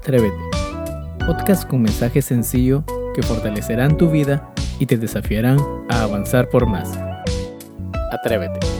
Atrévete, podcast con mensajes sencillo que fortalecerán tu vida y te desafiarán a avanzar por más. Atrévete.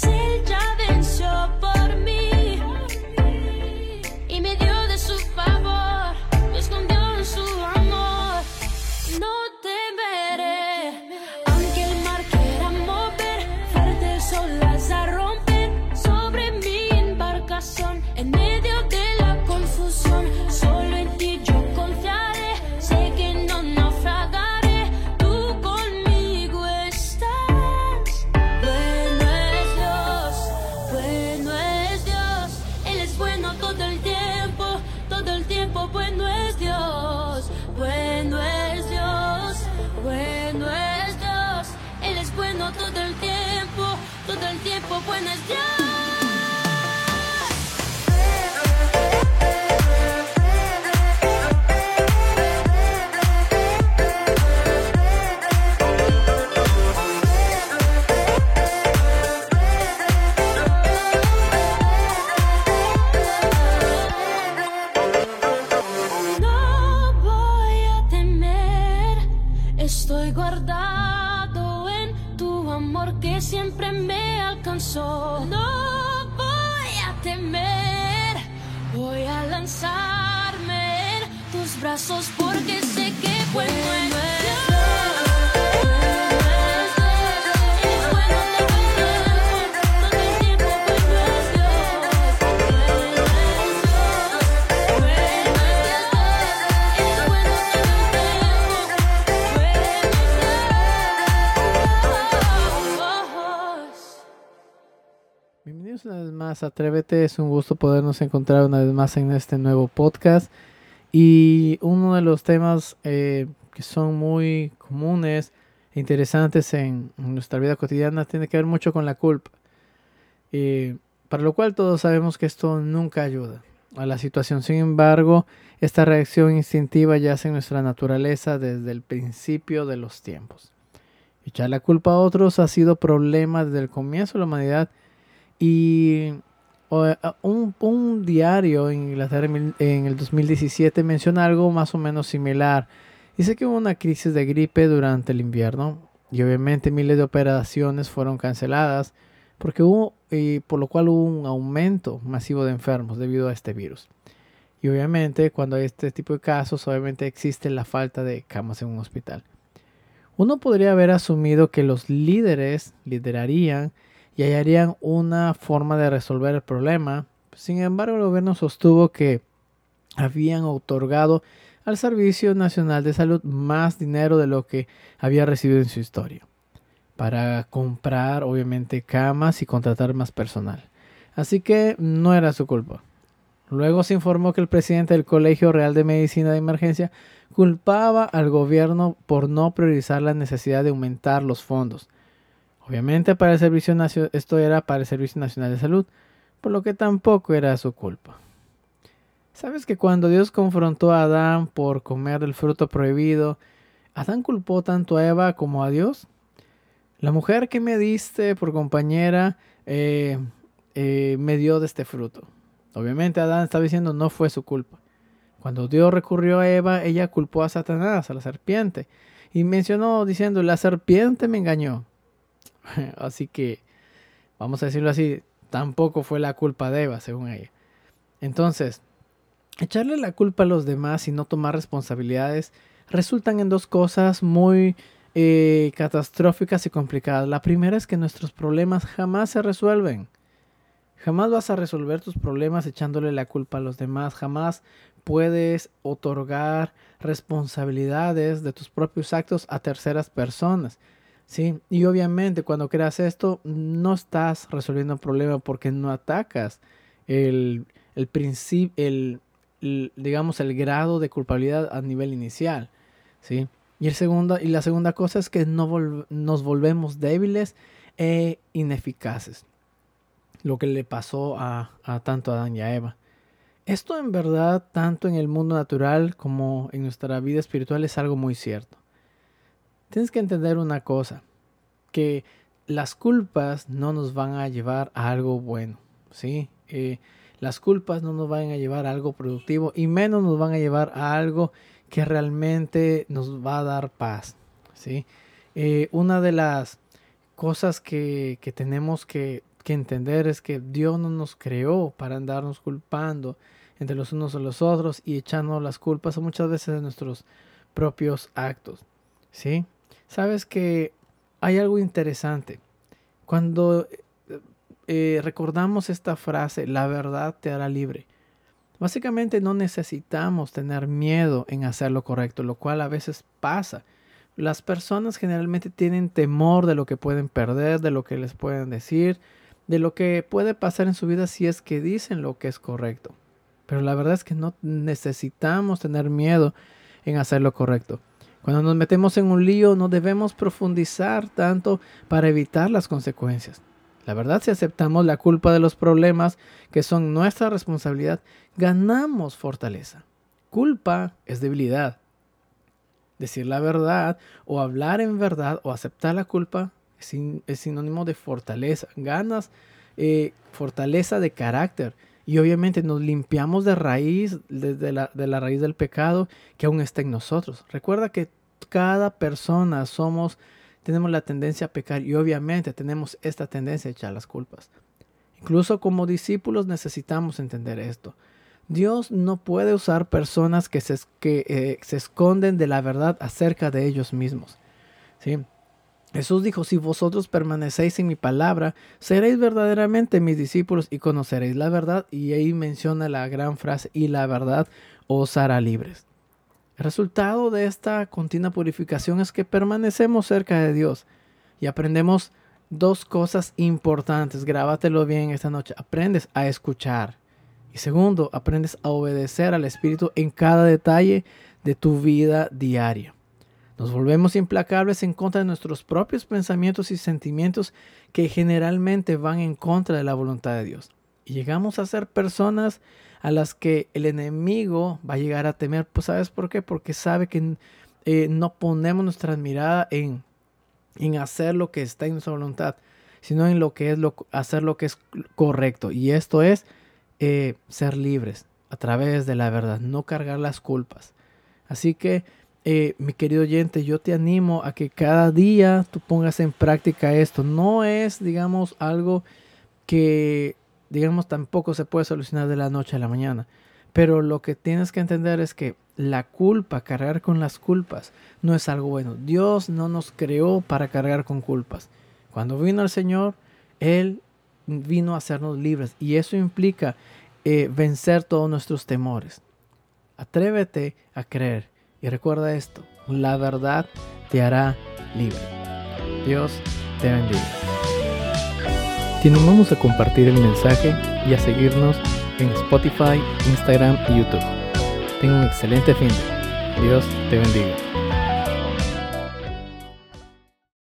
see tiempo bueno es Dios. No tu amor que siempre me alcanzó. No voy a temer, voy a lanzarme en tus brazos porque sé que bueno. Bueno más Atrévete, es un gusto podernos encontrar una vez más en este nuevo podcast. Y uno de los temas eh, que son muy comunes e interesantes en nuestra vida cotidiana tiene que ver mucho con la culpa. Eh, para lo cual todos sabemos que esto nunca ayuda a la situación. Sin embargo, esta reacción instintiva yace en nuestra naturaleza desde el principio de los tiempos. Echar la culpa a otros ha sido problema desde el comienzo de la humanidad y eh, un, un diario en Inglaterra en el 2017 menciona algo más o menos similar. Dice que hubo una crisis de gripe durante el invierno y obviamente miles de operaciones fueron canceladas porque hubo y por lo cual hubo un aumento masivo de enfermos debido a este virus. Y obviamente cuando hay este tipo de casos, obviamente existe la falta de camas en un hospital. Uno podría haber asumido que los líderes liderarían y hallarían una forma de resolver el problema. Sin embargo, el gobierno sostuvo que habían otorgado al Servicio Nacional de Salud más dinero de lo que había recibido en su historia para comprar obviamente camas y contratar más personal. Así que no era su culpa. Luego se informó que el presidente del Colegio Real de Medicina de Emergencia culpaba al gobierno por no priorizar la necesidad de aumentar los fondos. Obviamente para el servicio esto era para el Servicio Nacional de Salud, por lo que tampoco era su culpa. ¿Sabes que cuando Dios confrontó a Adán por comer del fruto prohibido, Adán culpó tanto a Eva como a Dios? La mujer que me diste por compañera eh, eh, me dio de este fruto. Obviamente Adán estaba diciendo no fue su culpa. Cuando Dios recurrió a Eva, ella culpó a Satanás, a la serpiente, y mencionó diciendo, la serpiente me engañó. así que, vamos a decirlo así, tampoco fue la culpa de Eva, según ella. Entonces, echarle la culpa a los demás y no tomar responsabilidades resultan en dos cosas muy eh, catastróficas y complicadas. La primera es que nuestros problemas jamás se resuelven. Jamás vas a resolver tus problemas echándole la culpa a los demás. Jamás puedes otorgar responsabilidades de tus propios actos a terceras personas. ¿Sí? Y obviamente cuando creas esto no estás resolviendo el problema porque no atacas el, el principio, el, digamos, el grado de culpabilidad a nivel inicial, ¿sí? Y, el segundo, y la segunda cosa es que no nos volvemos débiles e ineficaces. Lo que le pasó a, a tanto a Adán y a Eva. Esto en verdad, tanto en el mundo natural como en nuestra vida espiritual, es algo muy cierto. Tienes que entender una cosa, que las culpas no nos van a llevar a algo bueno, ¿sí? Eh, las culpas no nos van a llevar a algo productivo y menos nos van a llevar a algo que realmente nos va a dar paz. ¿sí? Eh, una de las cosas que, tenemos que, entender es que Dios no nos creó para andarnos culpando entre los unos a los otros y echando las culpas muchas veces de nuestros propios actos. ¿sí? Sabes que hay algo interesante. Cuando eh, recordamos esta frase, la verdad te hará libre. Básicamente no necesitamos tener miedo en hacer lo correcto, lo cual a veces pasa. Las personas generalmente tienen temor de lo que pueden perder, de lo que les pueden decir, de lo que puede pasar en su vida si es que dicen lo que es correcto. Pero la verdad es que no necesitamos tener miedo en hacer lo correcto. Cuando nos metemos en un lío no debemos profundizar tanto para evitar las consecuencias. La verdad, si aceptamos la culpa de los problemas que son nuestra responsabilidad, ganamos fortaleza. Culpa es debilidad. Decir la verdad o hablar en verdad o aceptar la culpa es, sinónimo de fortaleza. Ganas eh, fortaleza de carácter. Y obviamente nos limpiamos de raíz, de la raíz del pecado que aún está en nosotros. Recuerda que cada persona somos tenemos la tendencia a pecar y obviamente tenemos esta tendencia a echar las culpas. Incluso como discípulos necesitamos entender esto. Dios no puede usar personas que se, que, eh, se esconden de la verdad acerca de ellos mismos. ¿Sí? Jesús dijo, si vosotros permanecéis en mi palabra, seréis verdaderamente mis discípulos y conoceréis la verdad. Y ahí menciona la gran frase, y la verdad os hará libres. El resultado de esta continua purificación es que permanecemos cerca de Dios y aprendemos dos cosas importantes. Grábatelo bien esta noche. Aprendes a escuchar. Y segundo, aprendes a obedecer al Espíritu en cada detalle de tu vida diaria. Nos volvemos implacables en contra de nuestros propios pensamientos y sentimientos que generalmente van en contra de la voluntad de Dios. Y llegamos a ser personas a las que el enemigo va a llegar a temer. Pues ¿sabes por qué? Porque sabe que eh, no ponemos nuestra mirada en, en hacer lo que está en nuestra voluntad, sino en lo que es lo, hacer lo que es correcto. Y esto es eh, ser libres a través de la verdad, no cargar las culpas. Así que, eh, mi querido oyente, yo te animo a que cada día tú pongas en práctica esto. No es, digamos, algo que digamos, tampoco se puede solucionar de la noche a la mañana. Pero lo que tienes que entender es que la culpa, cargar con las culpas, no es algo bueno. Dios no nos creó para cargar con culpas. Cuando vino el Señor, Él vino a hacernos libres y eso implica eh, vencer todos nuestros temores. Atrévete a creer y recuerda esto, la verdad te hará libre. Dios te bendiga. Te animamos a compartir el mensaje y a seguirnos en Spotify, Instagram y YouTube. Tenga un excelente fin. Dios te bendiga.